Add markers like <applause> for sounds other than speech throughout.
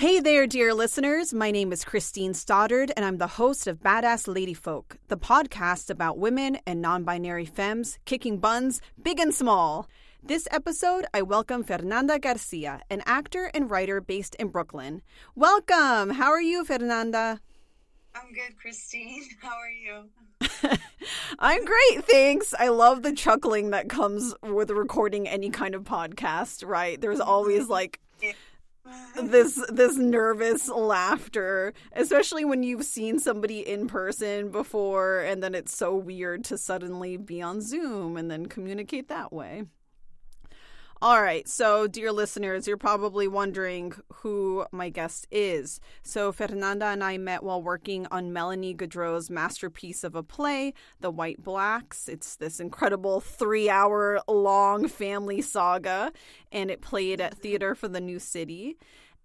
Hey there, dear listeners. My name is Christine Stoddard, and I'm the host of Badass Lady Folk, the podcast about women and non binary femmes kicking buns, big and small. This episode, I welcome Fernanda Garcia, an actor and writer based in Brooklyn. Welcome! How are you, Fernanda? I'm good, Christine. <laughs> How are you? <laughs> I'm great, thanks. I love the chuckling that comes with recording any kind of podcast, right? There's always mm-hmm. like this this nervous laughter, especially when you've seen somebody in person before and then it's so weird to suddenly be on Zoom and then communicate that way. All right, so dear listeners, you're probably wondering who my guest is. So, Fernanda and I met while working on Melanie Gaudreau's masterpiece of a play, The White Blacks. It's this incredible three hour long family saga, and it played at Theater for the New City.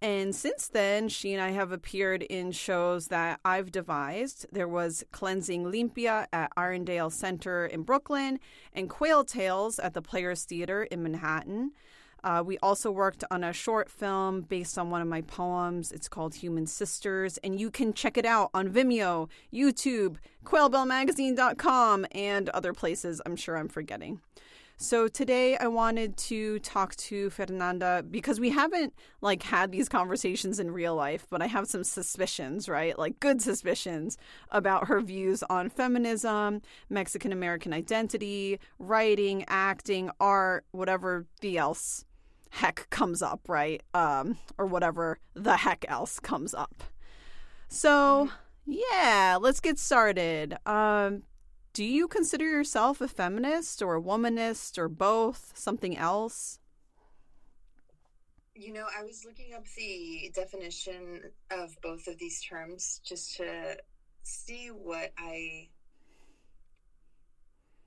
And since then, she and I have appeared in shows that I've devised. There was Cleansing Limpia at Irondale Center in Brooklyn and Quail Tales at the Players Theater in Manhattan. Uh, we also worked on a short film based on one of my poems. It's called Human Sisters, and you can check it out on Vimeo, YouTube, quailbellmagazine.com, and other places I'm sure I'm forgetting. So today I wanted to talk to Fernanda because we haven't like had these conversations in real life, but I have some suspicions, right? Like good suspicions about her views on feminism, Mexican American identity, writing, acting, art, whatever the else heck comes up, right? Um or whatever the heck else comes up. So, yeah, let's get started. Um do you consider yourself a feminist or a womanist or both, something else? You know, I was looking up the definition of both of these terms just to see what I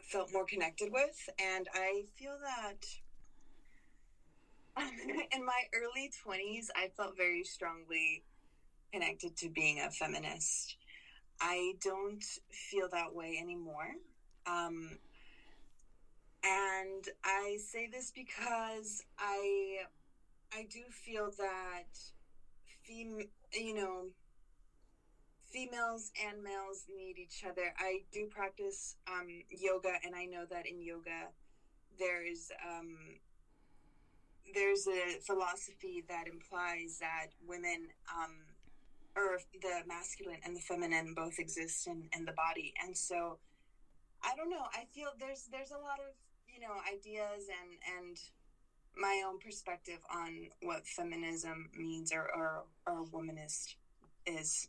felt more connected with. And I feel that <laughs> in my early 20s, I felt very strongly connected to being a feminist. I don't feel that way anymore. Um, and I say this because I I do feel that fem- you know females and males need each other. I do practice um, yoga, and I know that in yoga there's um, there's a philosophy that implies that women um, or the masculine and the feminine both exist in, in the body. And so i don't know i feel there's there's a lot of you know ideas and and my own perspective on what feminism means or or, or womanist is.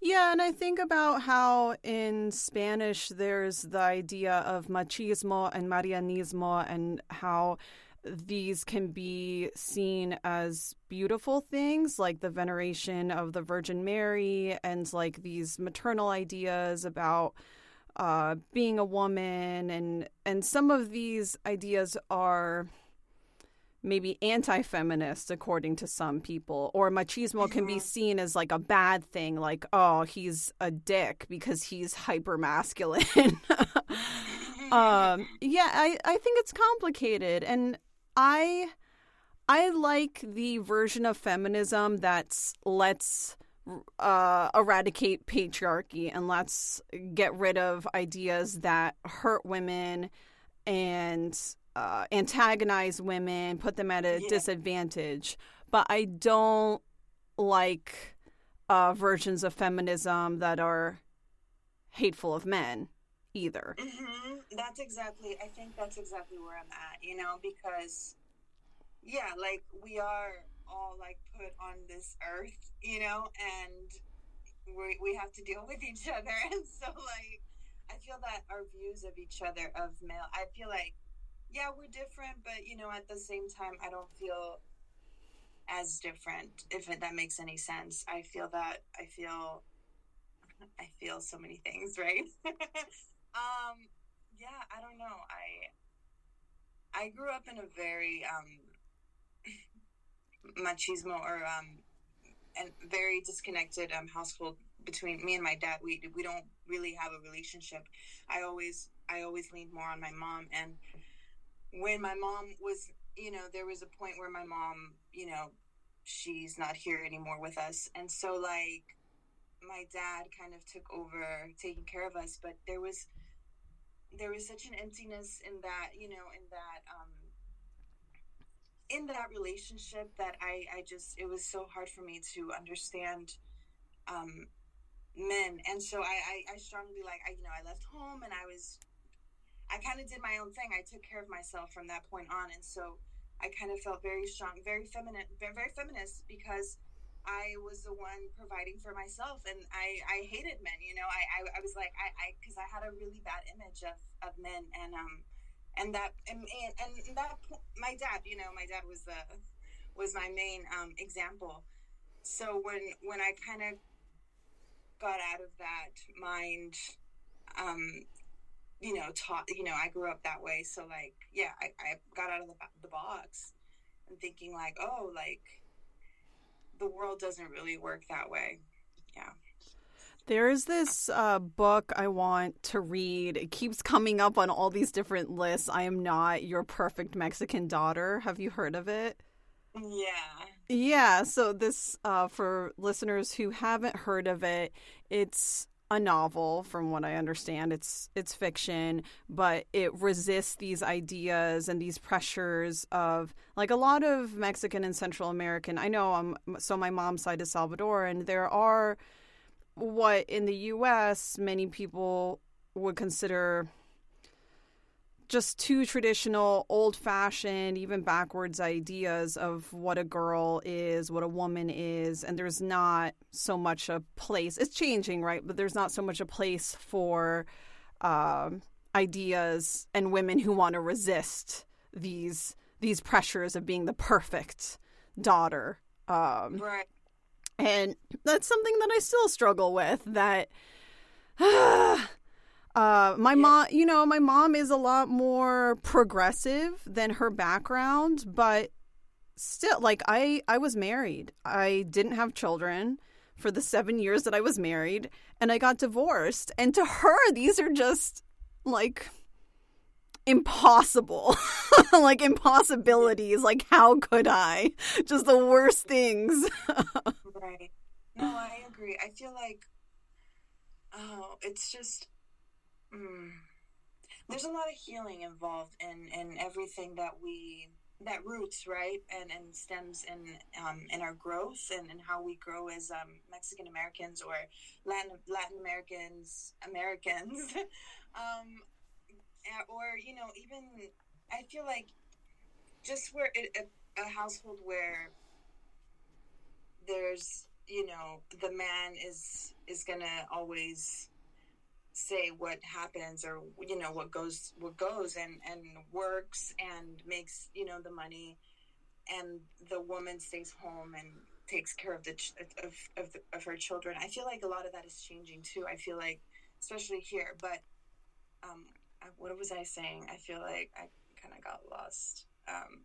Yeah, and I think about how in Spanish there's the idea of machismo and marianismo and how these can be seen as beautiful things like the veneration of the Virgin Mary and like these maternal ideas about uh, being a woman. And and some of these ideas are maybe anti-feminist according to some people or machismo can be seen as like a bad thing like oh he's a dick because he's hyper masculine <laughs> <laughs> um yeah i i think it's complicated. And I I like the version of feminism that's let's uh, eradicate patriarchy and let's get rid of ideas that hurt women and uh, antagonize women, put them at a yeah. disadvantage. But I don't like uh, versions of feminism that are hateful of men either. Mm-hmm. That's exactly. I think that's exactly where I'm at. You know, because yeah, like we are all like put on this earth, you know, and we we have to deal with each other, <laughs> and so like I feel that our views of each other of male, I feel like yeah, we're different, but you know, at the same time, I don't feel as different if that makes any sense. I feel that I feel <laughs> I feel so many things, right? <laughs> Um, yeah, I don't know. I I grew up in a very um, <laughs> machismo or um, and very disconnected um, household between me and my dad. We we don't really have a relationship. I always I always leaned more on my mom, and when my mom was, you know, there was a point where my mom, you know, she's not here anymore with us. And so, like, my dad kind of took over taking care of us, but there was there was such an emptiness in that, you know, in that um in that relationship that I I just it was so hard for me to understand um men. And so I I, I strongly like I you know, I left home and I was I kind of did my own thing. I took care of myself from that point on. And so I kind of felt very strong, very feminine, very, very feminist because I was the one providing for myself, and I, I hated men. You know, I, I, I was like, I, I, because I had a really bad image of, of men, and um, and that, and, and that, my dad, you know, my dad was the, was my main um example. So when when I kind of got out of that mind, um, you know, taught, you know, I grew up that way. So like, yeah, I, I got out of the, the box and thinking like, oh, like the world doesn't really work that way. Yeah. There is this uh, book I want to read. It keeps coming up on all these different lists. I am not your perfect Mexican daughter. Have you heard of it? Yeah. Yeah. So this, uh, for listeners who haven't heard of it, it's a novel from what i understand. It's it's fiction but it resists these ideas and these pressures of like a lot of mexican and central american i know i'm so my mom's side is salvador and there are what in the us many people would consider just too traditional, old fashioned, even backwards ideas of what a girl is, what a woman is. And there's not so much a place. It's changing, right? But there's not so much a place for um, ideas and women who want to resist these these pressures of being the perfect daughter. Um, right. And that's something that I still struggle with. That. <sighs> Uh, Uh, my yeah. mom, you know, my mom is a lot more progressive than her background, but still, like I, I was married. I didn't have children for the seven years that I was married, and I got divorced. And to her, these are just like impossible, <laughs> like impossibilities. Like, how could I? Just the worst things. <laughs> right. No, I agree. I feel like, oh, it's just Mm. There's a lot of healing involved in in everything that we that roots right and and stems in um, in our growth and, and how we grow as um, Mexican Americans or Latin Latin Americans Americans <laughs> um, or you know even I feel like just where it, a, a household where there's you know the man is is gonna always say what happens or you know what goes what goes and and works and makes you know the money. And the woman stays home and takes care of the of of, the, of her children. I feel like a lot of that is changing too i feel like especially here. But um what was i saying? I feel like i kind of got lost. Um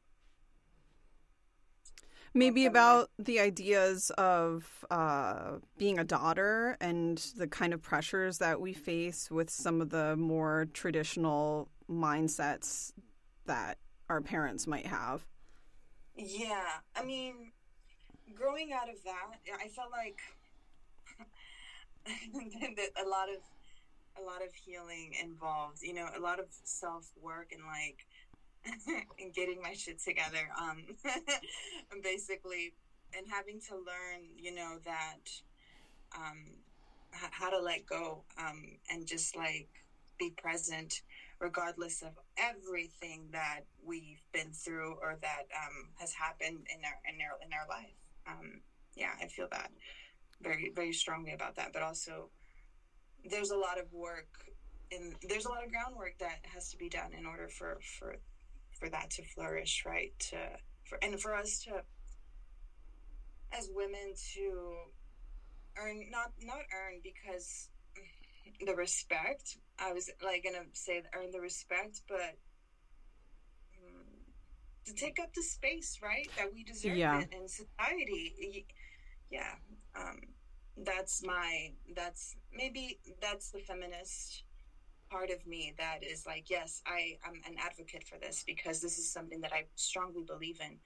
maybe about the ideas of uh, being a daughter and the kind of pressures that we face with some of the more traditional mindsets that our parents might have. Yeah, I mean, growing out of that, I felt like <laughs> a lot of a lot of healing involved. You know, a lot of self work and like <laughs> and getting my shit together. Um, <laughs> basically, and having to learn, you know, that um, h- how to let go um, and just like be present, regardless of everything that we've been through or that um, has happened in our in our in our life. Um, yeah, I feel that very very strongly about that, but also there's a lot of work and there's a lot of groundwork that has to be done in order for for for that to flourish, right? To for and for us to as women to earn not not earn because the respect I was like gonna say earn the respect, but um, to take up the space, right, that we deserve yeah. in, in society. Yeah, um, that's my that's maybe that's the feminist part of me that is like, yes, I, I'm an advocate for this because this is something that I strongly believe in.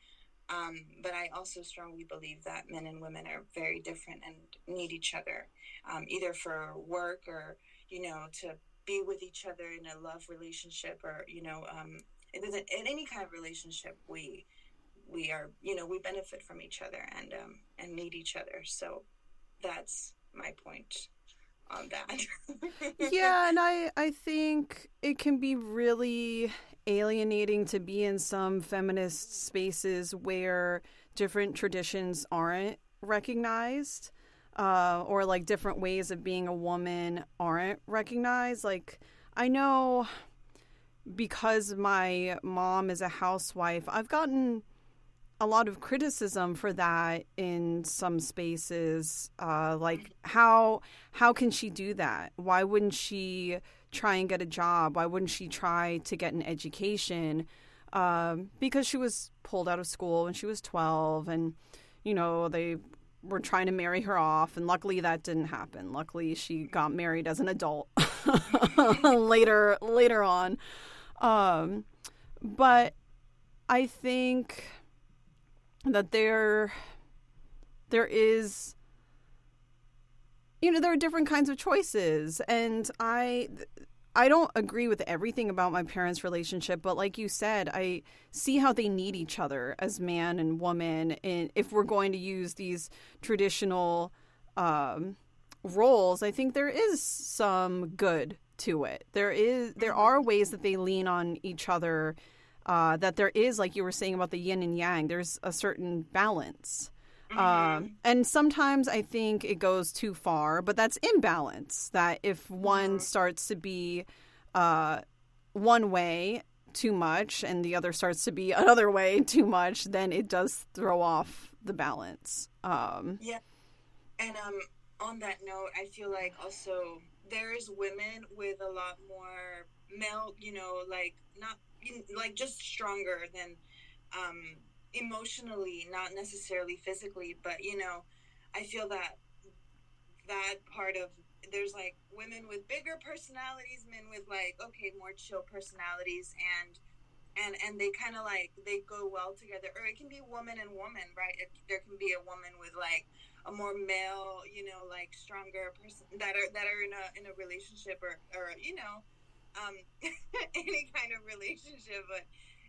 Um, but I also strongly believe that men and women are very different and need each other, um, either for work or, you know, to be with each other in a love relationship or, you know, um, in, in any kind of relationship, we, we are, you know, we benefit from each other and, um, and need each other. So that's my point on that. <laughs> yeah, and I I think it can be really alienating to be in some feminist spaces where different traditions aren't recognized. Uh, or like different ways of being a woman aren't recognized. Like, I know because my mom is a housewife, I've gotten a lot of criticism for that in some spaces. Uh, like how how can she do that? Why wouldn't she try and get a job? Why wouldn't she try to get an education? Um, because she was pulled out of school when she was twelve, and you know they were trying to marry her off, and luckily that didn't happen. Luckily, she got married as an adult <laughs> later later on. Um, but I think that there there is you know there are different kinds of choices. And i i don't agree with everything about my parents relationship but like you said i see how they need each other as man and woman. And if we're going to use these traditional um, roles i think there is some good to it. There is there are ways that they lean on each other uh, that there is, like you were saying about the yin and yang, there's a certain balance. Mm-hmm. Um, and sometimes I think it goes too far, but that's imbalance. That if one mm-hmm. starts to be uh, one way too much and the other starts to be <laughs> another way too much, then it does throw off the balance. Um, yeah. And um, on that note, I feel like also there's women with a lot more male, you know, like not like just stronger than um, emotionally, not necessarily physically, but you know, I feel that that part of there's like women with bigger personalities, men with like okay more chill personalities, and and and they kind of like they go well together. Or it can be woman and woman, right? It, there can be a woman with like a more male, you know, like stronger person that are that are in a in a relationship or or you know um, <laughs> any kind of relationship. But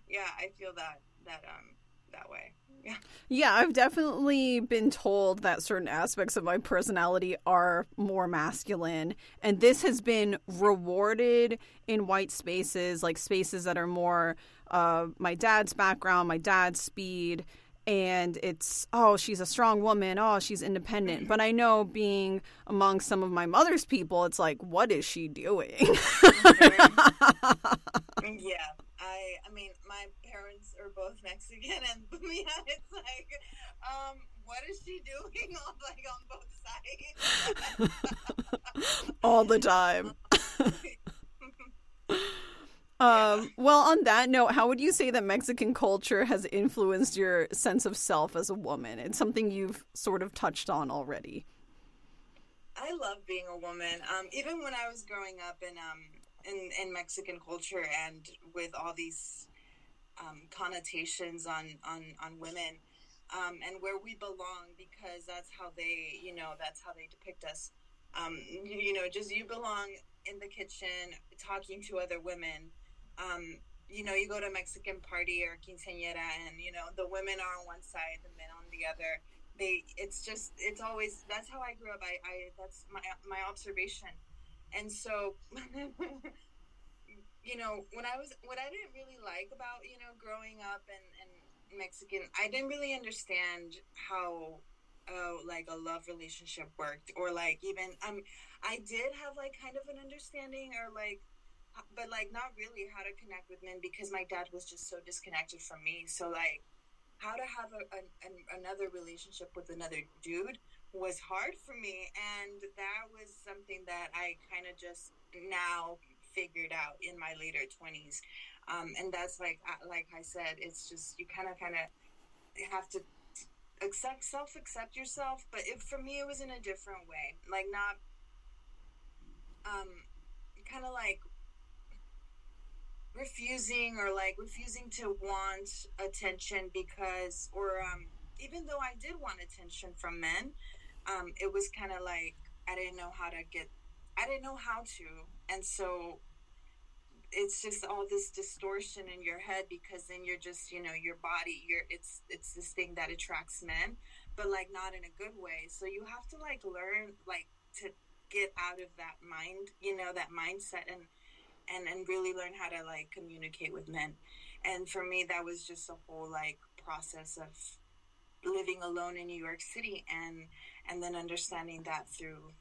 yeah, I feel that that um that way. Yeah. Yeah, I've definitely been told that certain aspects of my personality are more masculine. And this has been rewarded in white spaces, like spaces that are more uh, my dad's background, my dad's speed. And it's, oh, she's a strong woman. Oh, she's independent. But I know being among some of my mother's people, it's like, what is she doing? <laughs> yeah. I I mean, my parents are both Mexican, and <laughs> yeah, it's like, um, what is she doing on like on both sides? <laughs> All the time. Um, well, on that note, how would you say that Mexican culture has influenced your sense of self as a woman? It's something you've sort of touched on already. I love being a woman. Um, even when I was growing up in um, in, in Mexican culture and with all these um, connotations on, on, on women um, and where we belong because that's how they, you know, that's how they depict us. Um, you know, just you belong in the kitchen talking to other women. Um, you know, you go to a Mexican party or quinceañera and, you know, the women are on one side, the men on the other. They, it's just, it's always, that's how I grew up. I, I that's my, my observation and so <laughs> you know when i was what i didn't really like about you know growing up and, and mexican i didn't really understand how like a love relationship worked or like even um i did have like kind of an understanding or like but like not really how to connect with men because my dad was just so disconnected from me. So like how to have a, an, another relationship with another dude was hard for me and that was something that i kind of just now figured out in my later 20s um, and that's like like i said it's just you kind of kind of have to accept self accept yourself but for me it was in a different way. Like not um kind of like refusing or like refusing to want attention because or um even though I did want attention from men, um, it was kind of like I didn't know how to get, I didn't know how to, and so it's just all this distortion in your head because then you're just you know your body you're it's it's this thing that attracts men but like not in a good way. So you have to like learn like to get out of that mind you know that mindset and and and really learn how to like communicate with men and for me that was just a whole like process of living alone in New York City and and then understanding that through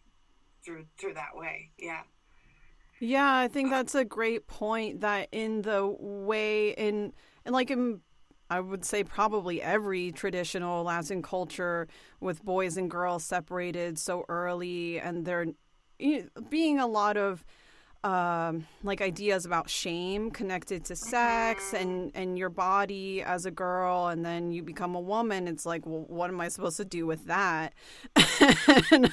through through that way. Yeah. Yeah, I think um, that's a great point that in the way in and like in I would say probably every traditional Latin culture with boys and girls separated so early and there being a lot of um, like ideas about shame connected to sex and and your body as a girl and then you become a woman it's like well what am i supposed to do with that? <laughs> And,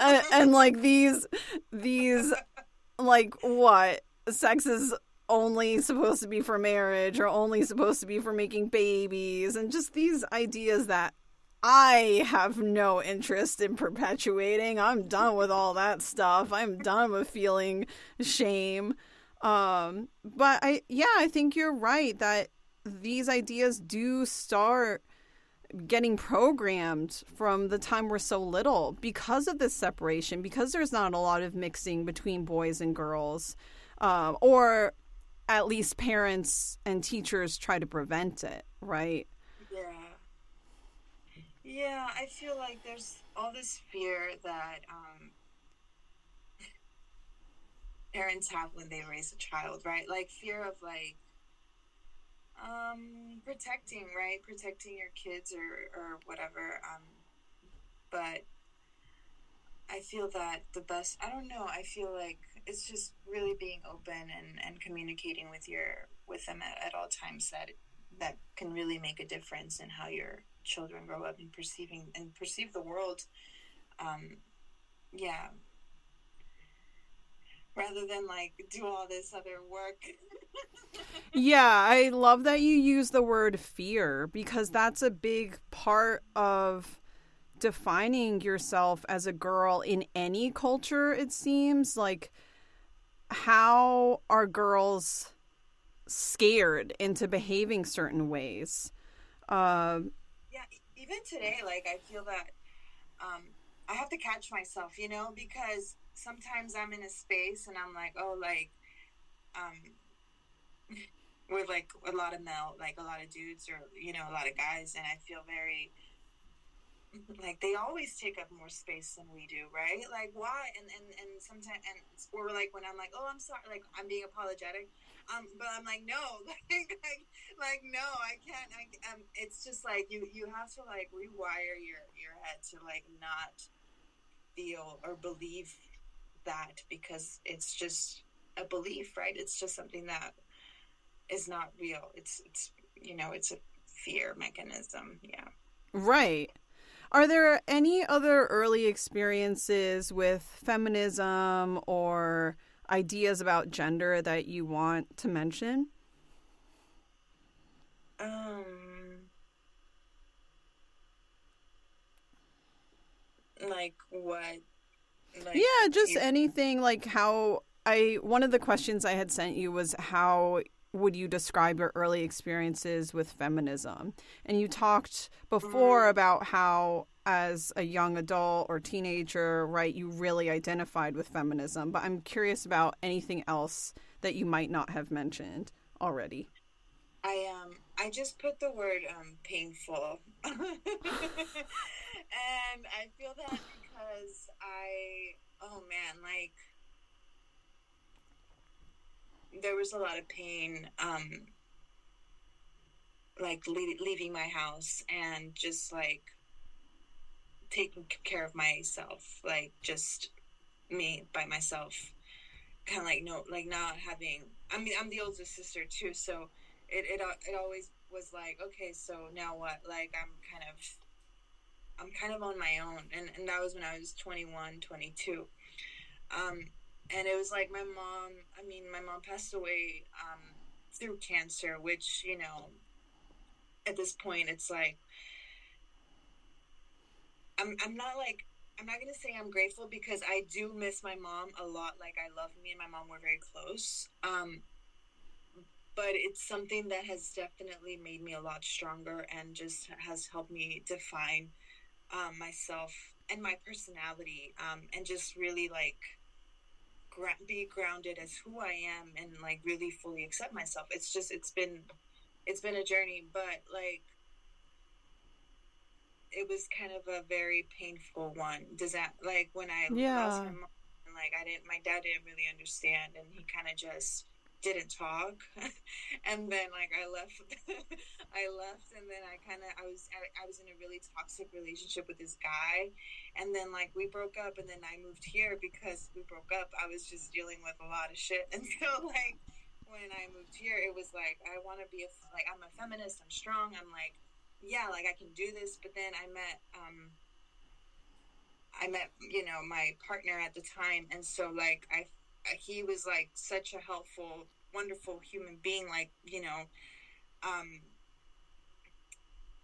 and, and like these these like what? Sex is only supposed to be for marriage or only supposed to be for making babies and just these ideas that I have no interest in perpetuating. I'm done with all that stuff. I'm done with feeling shame. Um, but I, yeah, I think you're right that these ideas do start getting programmed from the time we're so little because of this separation, because there's not a lot of mixing between boys and girls, um, or at least parents and teachers try to prevent it, right? Yeah, I feel like there's all this fear that um, <laughs> parents have when they raise a child, right? Like fear of like um, protecting, right? Protecting your kids or or whatever. Um, but I feel that the best. I don't know. I feel like it's just really being open and and communicating with your with them at, at all times that that can really make a difference in how you're children grow up and perceiving and perceive the world um yeah. Rather than like do all this other work. <laughs> Yeah i love that you use the word fear because that's a big part of defining yourself as a girl in any culture it seems. Like how are girls scared into behaving certain ways? Um, even today, like I feel that um, I have to catch myself, you know, because sometimes I'm in a space and I'm like, oh, like, um, <laughs> with like a lot of male, like a lot of dudes or you know a lot of guys, and I feel very <laughs> like they always take up more space than we do, right? Like why? And and and sometimes and or like when I'm like, oh, I'm sorry, like I'm being apologetic, um, but I'm like, no, <laughs> like, like, like no, I can't. I, um, it's just like you you have to like rewire your your head to like not feel or believe that because it's just a belief, right? It's just something that is not real. It's it's you know it's a fear mechanism. Yeah. Right. Are there any other early experiences with feminism or ideas about gender that you want to mention? Um, like what? Like, yeah, just anything like how I one of the questions I had sent you was how would you describe your early experiences with feminism? And you talked before mm. about how, as a young adult or teenager, right, you really identified with feminism. But I'm curious about anything else that you might not have mentioned already. I um I just put the word um painful, <laughs> and I feel that because I oh man like there was a lot of pain um like le- leaving my house and just like taking care of myself like just me by myself kind of like no like not having i mean i'm the oldest sister too so it, it it always was like okay so now what like i'm kind of i'm kind of on my own and and that was when i was 21 22 um and it was like my mom. I mean, my mom passed away um, through cancer, which you know, at this point, it's like I'm. I'm not like. I'm not gonna say I'm grateful because I do miss my mom a lot. Like I love me and my mom were very close. Um, but it's something that has definitely made me a lot stronger and just has helped me define um, myself and my personality um, and just really like gra- be grounded as who I am and like really fully accept myself. It's just it's been it's been a journey, but like it was kind of a very painful one. Does that like when I yeah. lost my mom, like I didn't my dad didn't really understand and he kind of just didn't talk <laughs> and then like i left <laughs> i left and then i kind of i was I, I, was in a really toxic relationship with this guy and then like we broke up and then i moved here because we broke up i was just dealing with a lot of shit <laughs> and so like when i moved here it was like i want to be a like i'm a feminist i'm strong i'm like yeah like i can do this but then i met um i met you know my partner at the time and so like i he was like such a helpful, wonderful human being, like, you know, um,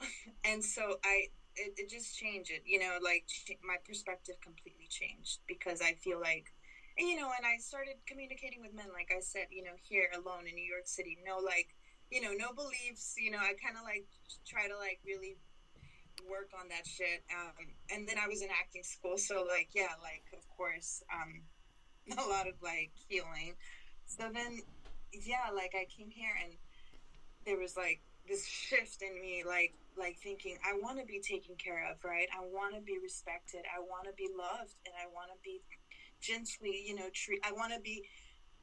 <laughs> and so I, it, it just changed it, you know, like my perspective completely changed because I feel like, you know, and I started communicating with men, like I said, you know, here alone in New York City, no, like, you know, no beliefs, you know, I kind of like try to like really work on that shit. Um, and then I was in acting school. So like, yeah, like, of course, um, <laughs> a lot of like healing. So then, yeah, like I came here and there was like this shift in me, like like thinking I want to be taken care of, right? I want to be respected. I want to be loved, and I want to be gently, you know, treat. I want to be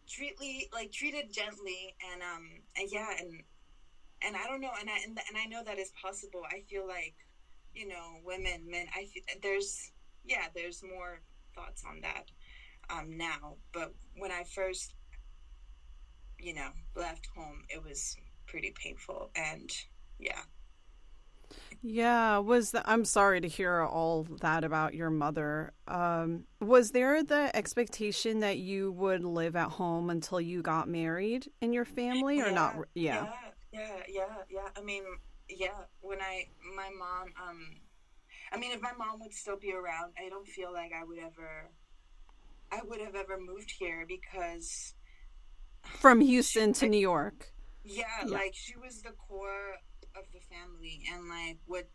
treatly like treated gently, and um, and yeah, and and I don't know, and I and, and I know that is possible. I feel like, you know, women, men. I feel there's yeah, there's more thoughts on that um, now. But when I first, you know, left home, it was pretty painful. And yeah. Yeah, was the, I'm sorry to hear all that about your mother. Um, was there the expectation that you would live at home until you got married in your family, or yeah, not? Yeah. yeah, yeah, yeah, yeah. I mean, yeah. When I, my mom, um, I mean, if my mom would still be around, I don't feel like I would ever I would have ever moved here because from Houston she, to New York. Yeah, yeah, like she was the core of the family and like what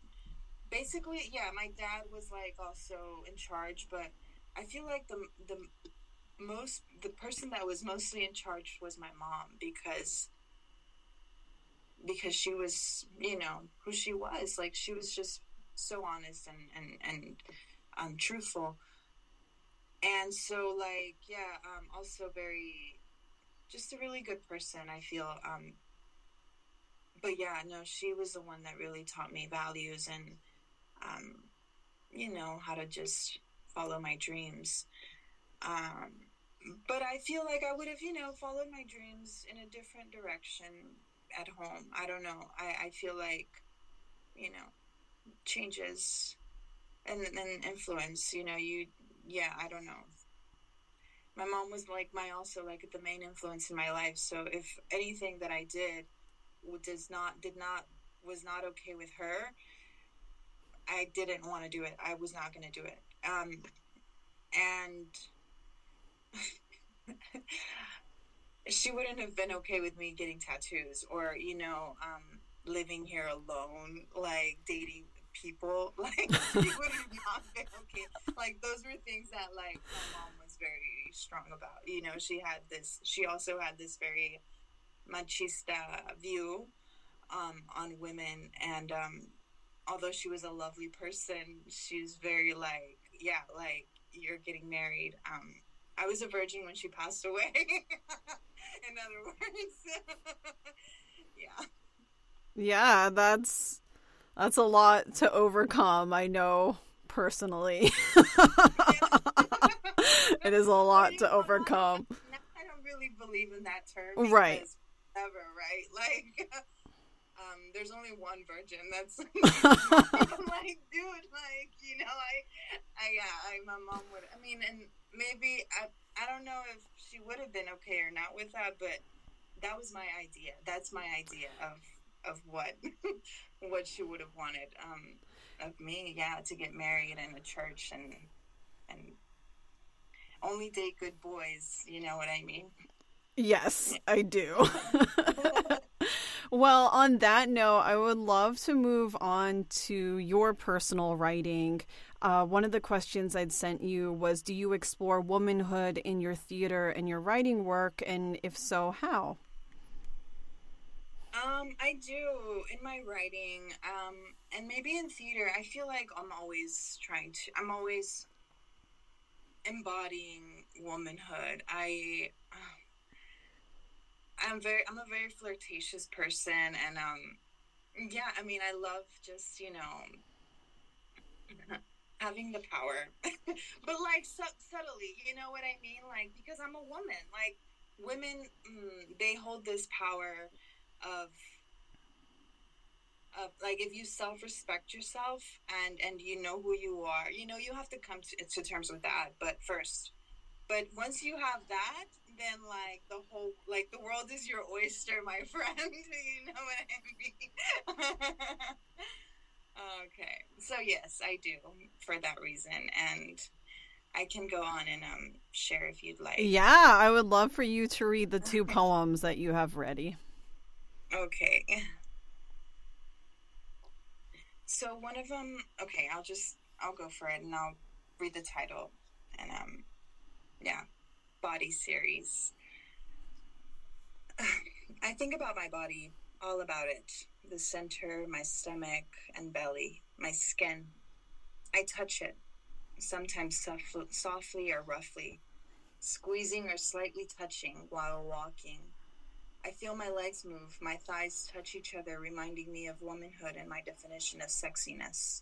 basically yeah, my dad was like also in charge, but I feel like the the most the person that was mostly in charge was my mom because because she was, you know, who she was. Like she was just so honest and and and um, truthful and so like yeah um also very just a really good person i feel um but yeah no she was the one that really taught me values and um you know how to just follow my dreams um but i feel like i would have you know followed my dreams in a different direction at home i don't know i i feel like you know changes and then influence you know you yeah, I don't know. My mom was like my also like the main influence in my life. So if anything that I did does not did not was not okay with her, I didn't want to do it. I was not going to do it. Um, and <laughs> she wouldn't have been okay with me getting tattoos or you know um, living here alone, like dating people. <laughs> Like she would have not been okay. Like those were things that like my mom was very strong about. You know, she had this. She also had this very machista view um, on women, and um, although she was a lovely person, she's very like, yeah, like you're getting married. Um, I was a virgin when she passed away. <laughs> In other words, <laughs> yeah. Yeah, that's that's a lot to overcome, I know personally. <laughs> it is a lot to overcome. I don't really believe in that term. Right. Ever, right? <laughs> Like, um, there's only one virgin. That's I'm <laughs> <laughs> like, dude, like, you know, I, I, yeah, I, my mom would. I mean, and maybe I, I don't know if she would have been okay or not with that, but that was my idea. That's my idea of of what what she would have wanted um, of me. Yeah, to get married in a church and and only date good boys. You know what I mean? Yes, I do. <laughs> <laughs> well, on that note, I would love to move on to your personal writing. Uh, one of the questions I'd sent you was Do you explore womanhood in your theater and your writing work? And if so, how? Um, I do in my writing, um, and maybe in theater. I feel like I'm always trying to. I'm always embodying womanhood. I. I'm very. I'm a very flirtatious person, and um, yeah. I mean, I love just you know <laughs> having the power, <laughs> but like su- subtly. You know what I mean? Like because I'm a woman. Like women, mm, they hold this power of of like if you self-respect yourself and and you know who you are you know you have to come to, to terms with that but first but once you have that then like the whole like the world is your oyster my <laughs> friend you know what i mean <laughs> okay so yes i do for that reason and I can go on and um, share if you'd like. Yeah, I would love for you to read the two <laughs> poems that you have ready. Okay. So one of them, okay, I'll just I'll go for it and I'll read the title and um yeah, body series. <sighs> I think about my body, all about it. The center, my stomach and belly, my skin. I touch it, sometimes soft, softly or roughly, squeezing or slightly touching while walking I feel my legs move, my thighs touch each other, reminding me of womanhood and my definition of sexiness.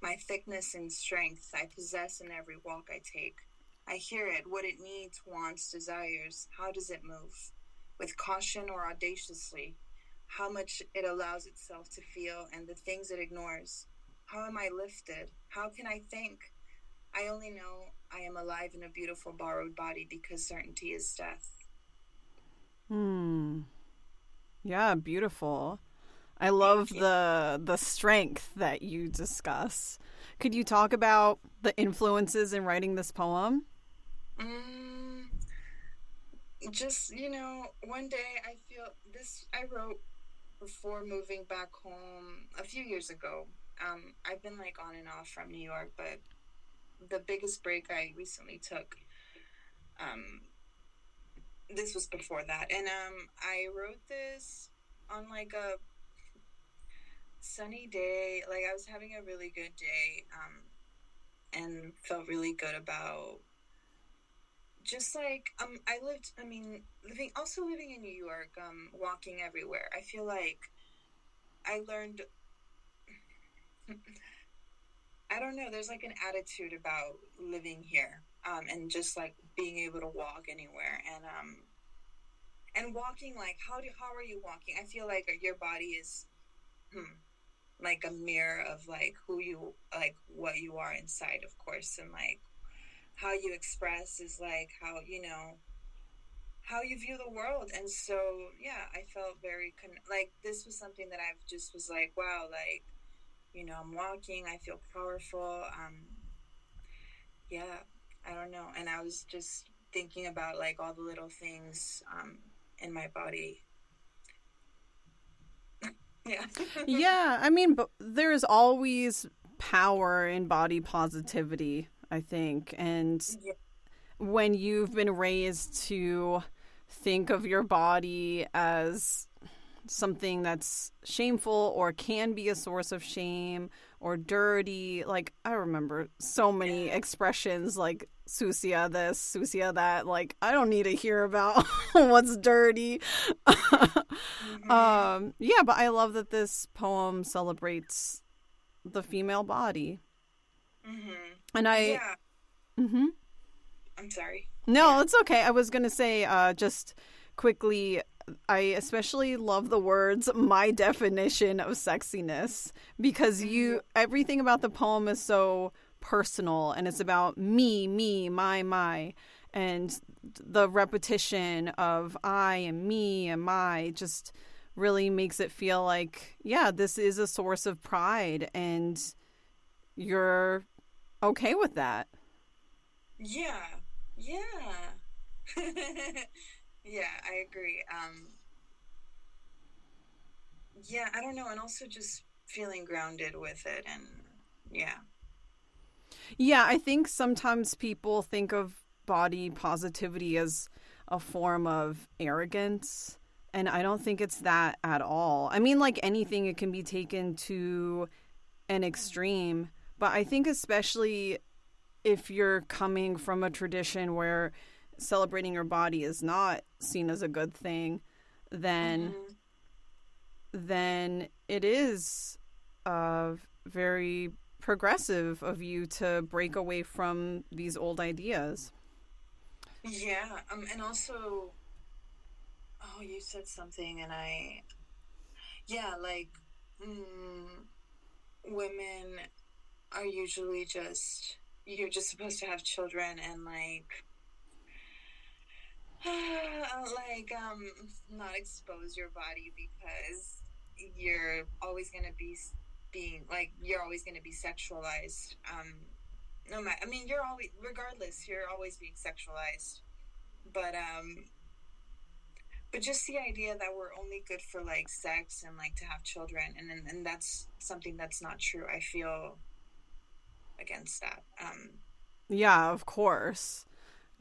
My thickness and strength I possess in every walk I take. I hear it, what it needs, wants, desires. How does it move? With caution or audaciously? How much it allows itself to feel and the things it ignores? How am I lifted? How can I think? I only know I am alive in a beautiful borrowed body because certainty is death. Hmm. Yeah, beautiful. I love the the strength that you discuss. Could you talk about the influences in writing this poem? Um, just you know, one day I feel this. I wrote before moving back home a few years ago. Um, I've been like on and off from New York, but the biggest break I recently took um, this was before that, and um, I wrote this on like a sunny day. Like I was having a really good day, um, and felt really good about just like um I lived I mean living also living in New York um walking everywhere. I feel like I learned <laughs> I don't know there's like an attitude about living here um, and just like being able to walk anywhere and um and walking like how do how are you walking? I feel like your body is hmm, like a mirror of like who you like what you are inside of course and like how you express is like how you know how you view the world and so yeah i felt very con- like this was something that i've just was like wow like you know i'm walking i feel powerful um yeah I don't know. And I was just thinking about like all the little things um, in my body. <laughs> yeah. yeah, I mean, but there's always power in body positivity, I think. And yeah. when you've been raised to think of your body as something that's shameful or can be a source of shame or dirty. Like I remember so many expressions like susia this, susia that. Like I don't need to hear about <laughs> what's dirty. <laughs> mm-hmm. um, yeah, but I love that this poem celebrates the female body. Mm-hmm. And I. Yeah. Mm-hmm. I'm sorry. No, yeah. it's okay. I was gonna say uh, just quickly I especially love the words my definition of sexiness because you everything about the poem is so personal and it's about me, me, my, my. And the repetition of I and me and my just really makes it feel like, yeah, this is a source of pride and you're okay with that. Yeah. Yeah. <laughs> yeah, I agree. Um yeah, I don't know, and also just feeling grounded with it and yeah. Yeah, I think sometimes people think of body positivity as a form of arrogance. And I don't think it's that at all. I mean, like anything, it can be taken to an extreme. But I think, especially if you're coming from a tradition where celebrating your body is not seen as a good thing, then mm-hmm. then it is uh, very progressive of you to break away from these old ideas. Yeah, um, and also, oh, you said something, and I, yeah, like, mm, women are usually just you're just supposed to have children and like <sighs> like um not expose your body because you're always going to be being like you're always going to be sexualized um no matter i mean you're always regardless you're always being sexualized. But um but just the idea that we're only good for like sex and like to have children and and, and that's something that's not true i feel against that um yeah of course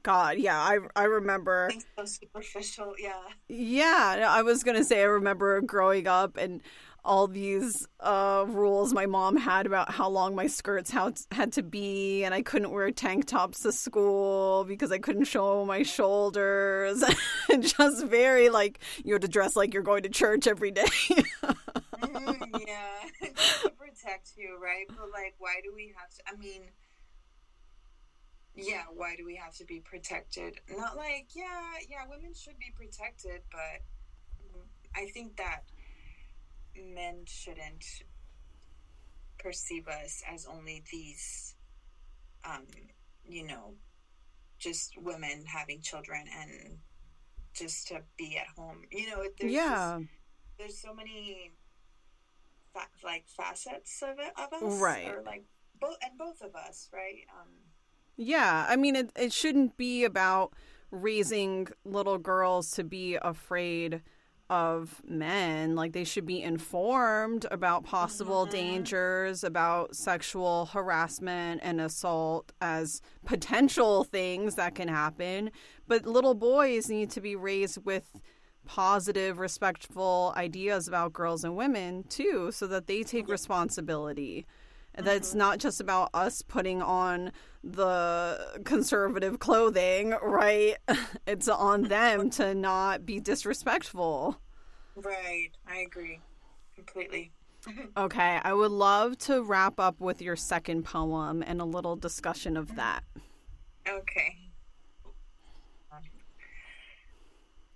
God, yeah, I I remember. So superficial, yeah. Yeah, I was gonna say I remember growing up and all these uh, rules my mom had about how long my skirts had, had to be, and I couldn't wear tank tops to school because I couldn't show my shoulders, and <laughs> just very like you had to dress like you're going to church every day. <laughs> <laughs> yeah, <laughs> to protect you, right? But like, why do we have to? I mean yeah, why do we have to be protected? Not like, yeah, yeah, women should be protected, but I think that men shouldn't perceive us as only these, um, you know, just women having children and just to be at home. You know, there's yeah, just, there's so many fa- like facets of it of us, right? Or like both and both of us, right? Um, yeah, I mean, it, it shouldn't be about raising little girls to be afraid of men. Like, they should be informed about possible mm-hmm. dangers, about sexual harassment and assault as <laughs> potential things that can happen. But little boys need to be raised with positive, respectful ideas about girls and women, too, so that they take responsibility. Mm-hmm. That's not just about us putting on the conservative clothing, right? <laughs> It's on them <laughs> to not be disrespectful. Right. I agree completely. <laughs> okay, I would love to wrap up with your second poem and a little discussion of that. Okay.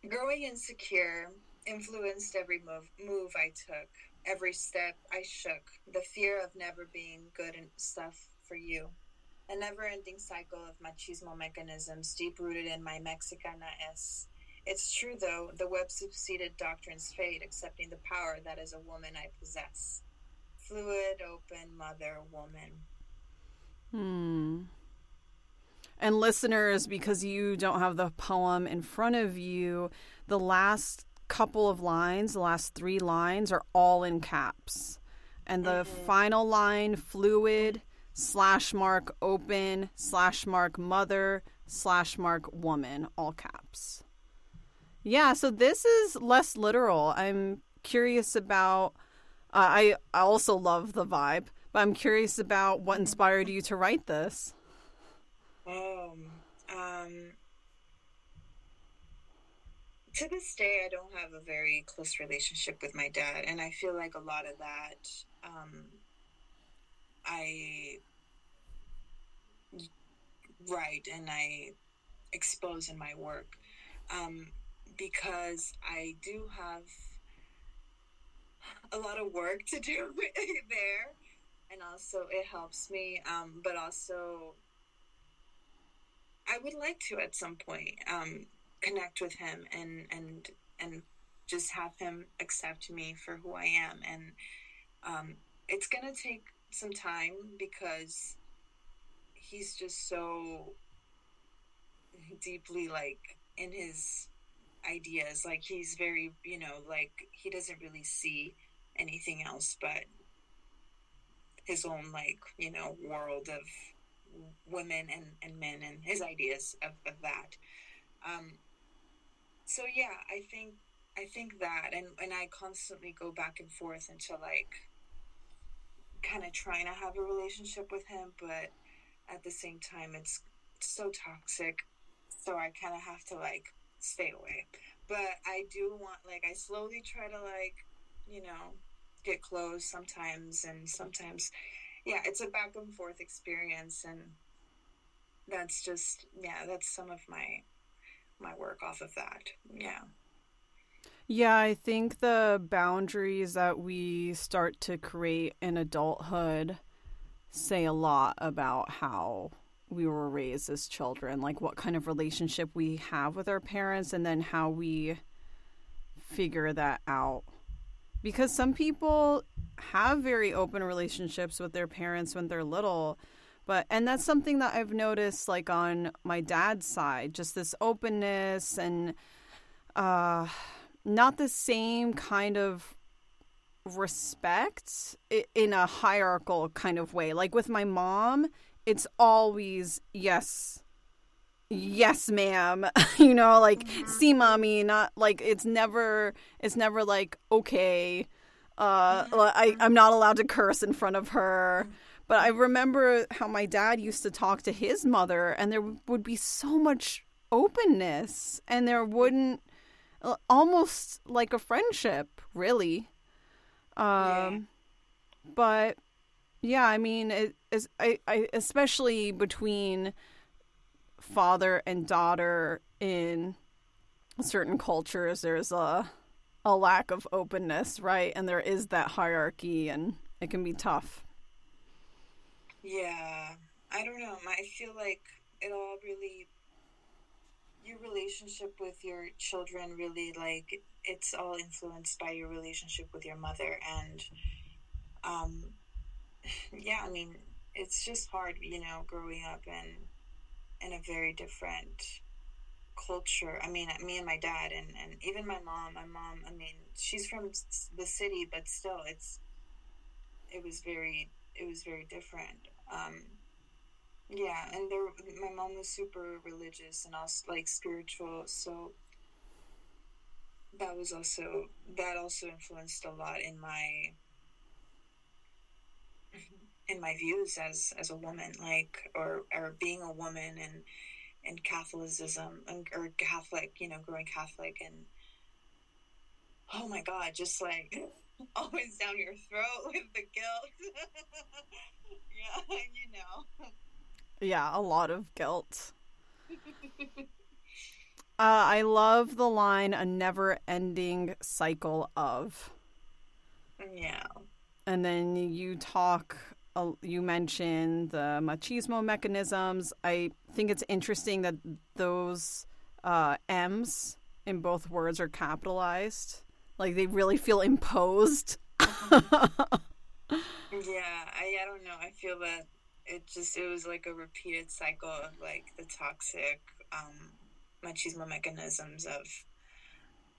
Growing insecure influenced every move move I took, every step I shook, the fear of never being good stuff for you a never ending cycle of machismo mechanisms deep rooted in my Mexicana S. It's true, though, the web succeeded doctrines fade, accepting the power that is a woman I possess. Fluid, open, mother, woman. Hmm. And listeners, because you don't have the poem in front of you, the last couple of lines, the last three lines, are all in caps. And the mm-hmm. final line, fluid, slash mark open slash mark mother slash mark woman all caps yeah so this is less literal i'm curious about uh, i i also love the vibe but i'm curious about what inspired you to write this um to this day i don't have a very close relationship with my dad and i feel like a lot of that um I write and I expose in my work um, because I do have a lot of work to do <laughs> there. and also it helps me. Um, but also, I would like to at some point um, connect with him and and and just have him accept me for who I am. And um, it's gonna take some time because he's just so deeply like in his ideas like he's very you know like he doesn't really see anything else but his own like you know world of women and, and men and his ideas of, of that. Um so yeah i think i think that and and i constantly go back and forth into like kind of trying to have a relationship with him but at the same time it's so toxic so i kind of have to like stay away. But i do want like i slowly try to like you know get close sometimes and sometimes yeah it's a back and forth experience and that's just yeah that's some of my my work off of that yeah. Yeah i think the boundaries that we start to create in adulthood say a lot about how we were raised as children like what kind of relationship we have with our parents and then how we figure that out. Because some people have very open relationships with their parents when they're little but and that's something that I've noticed like on my dad's side just this openness and uh not the same kind of respect in a hierarchical kind of way. Like with my mom it's always yes yes ma'am. <laughs> You know like mm-hmm. see mommy not like it's never it's never like okay uh mm-hmm. i i'm not allowed to curse in front of her but i remember how my dad used to talk to his mother and there would be so much openness and there wouldn't uh, almost like a friendship really um yeah. but yeah i mean it is I, I especially between father and daughter in certain cultures there's a a lack of openness right? And there is that hierarchy and it can be tough. Yeah. I don't know. I feel like it all really your relationship with your children really like it's all influenced by your relationship with your mother and um <sighs> yeah i mean it's just hard you know growing up and in a very different culture. I mean, me and my dad, and, and even my mom. My mom, I mean, she's from the city, but still, it's it was very it was very different. Um, yeah, and there, my mom was super religious and also like spiritual, so that was also that also influenced a lot in my in my views as as a woman, like or or being a woman and and Catholicism and or Catholic, you know, growing Catholic and oh my God, just like <laughs> always down your throat <laughs> with the guilt. <laughs> yeah, you know. Yeah, a lot of guilt. Uh, I love the line "a never-ending cycle of." Yeah. And then you talk you mentioned the machismo mechanisms. I think it's interesting that those uh, M's in both words are capitalized. Like they really feel imposed. <laughs> yeah, I, I don't know. I feel that it just it was like a repeated cycle of like the toxic um, machismo mechanisms of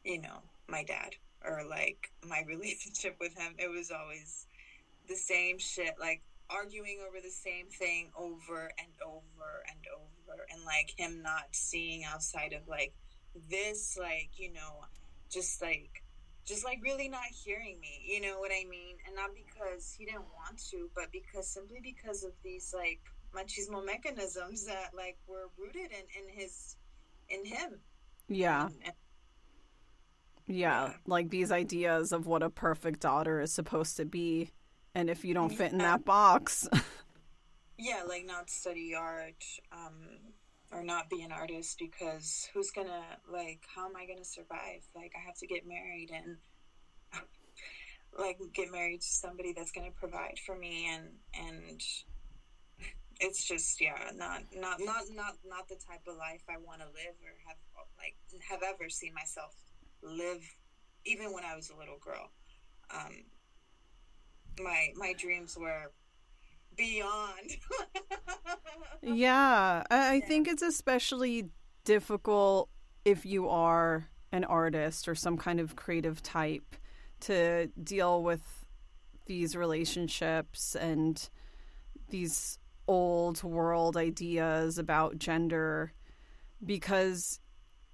you know my dad or like my <laughs> relationship with him. It was always the same shit, like arguing over the same thing over and over and over, and like him not seeing outside of like this, like, you know, just like, just like really not hearing me, you know what I mean? And not because he didn't want to, but because simply because of these like machismo mechanisms that like were rooted in, in his, in him. Yeah. And, and, yeah, like these ideas of what a perfect daughter is supposed to be and if you don't fit in that box. Yeah like not study art um or not be an artist because who's gonna like how am i gonna survive? Like i have to get married and <laughs> like get married to somebody that's to provide for me and and it's just yeah not not not not not the type of life i want to live or have like have ever seen myself live even when i was a little girl. Um my my dreams were beyond. <laughs> Yeah I, I think it's especially difficult if you are an artist or some kind of creative type to deal with these relationships and these old world ideas about gender because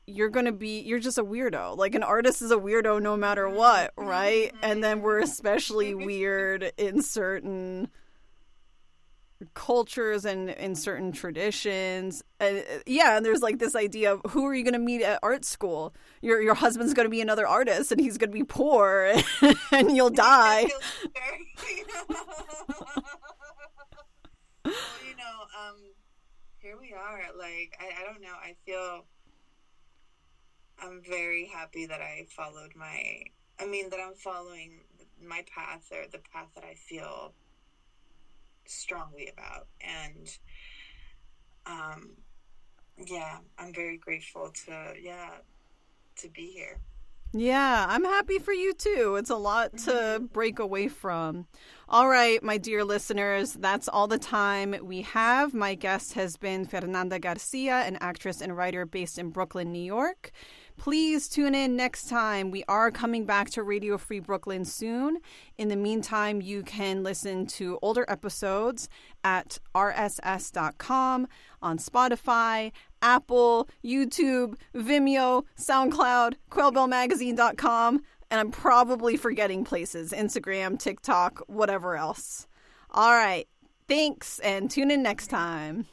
you're going to be you're just a weirdo. Like an artist is a weirdo no matter what, mm-hmm. right? Mm-hmm. And then we're especially <laughs> weird in certain cultures and in certain traditions. and yeah, and there's like this idea of who are you going to meet at art school? Your your husband's going to be another artist and he's going to be poor <laughs> and you'll die. <laughs> well, you know, um, here we are. Like, I, I don't know. I feel I'm very happy that I followed my, I mean, that I'm following my path or the path that I feel strongly about. And, um, yeah, I'm very grateful to, yeah, to be here. Yeah, I'm happy for you too. It's a lot to break away from. All right, my dear listeners, that's all the time we have. My guest has been Fernanda Garcia, an actress and writer based in Brooklyn, New York. Please tune in next time. We are coming back to Radio Free Brooklyn soon. In the meantime, you can listen to older episodes at rss.com, on Spotify, Apple, YouTube, Vimeo, SoundCloud, quailbellmagazine.com, and I'm probably forgetting places Instagram, TikTok, whatever else. All right. Thanks, and tune in next time.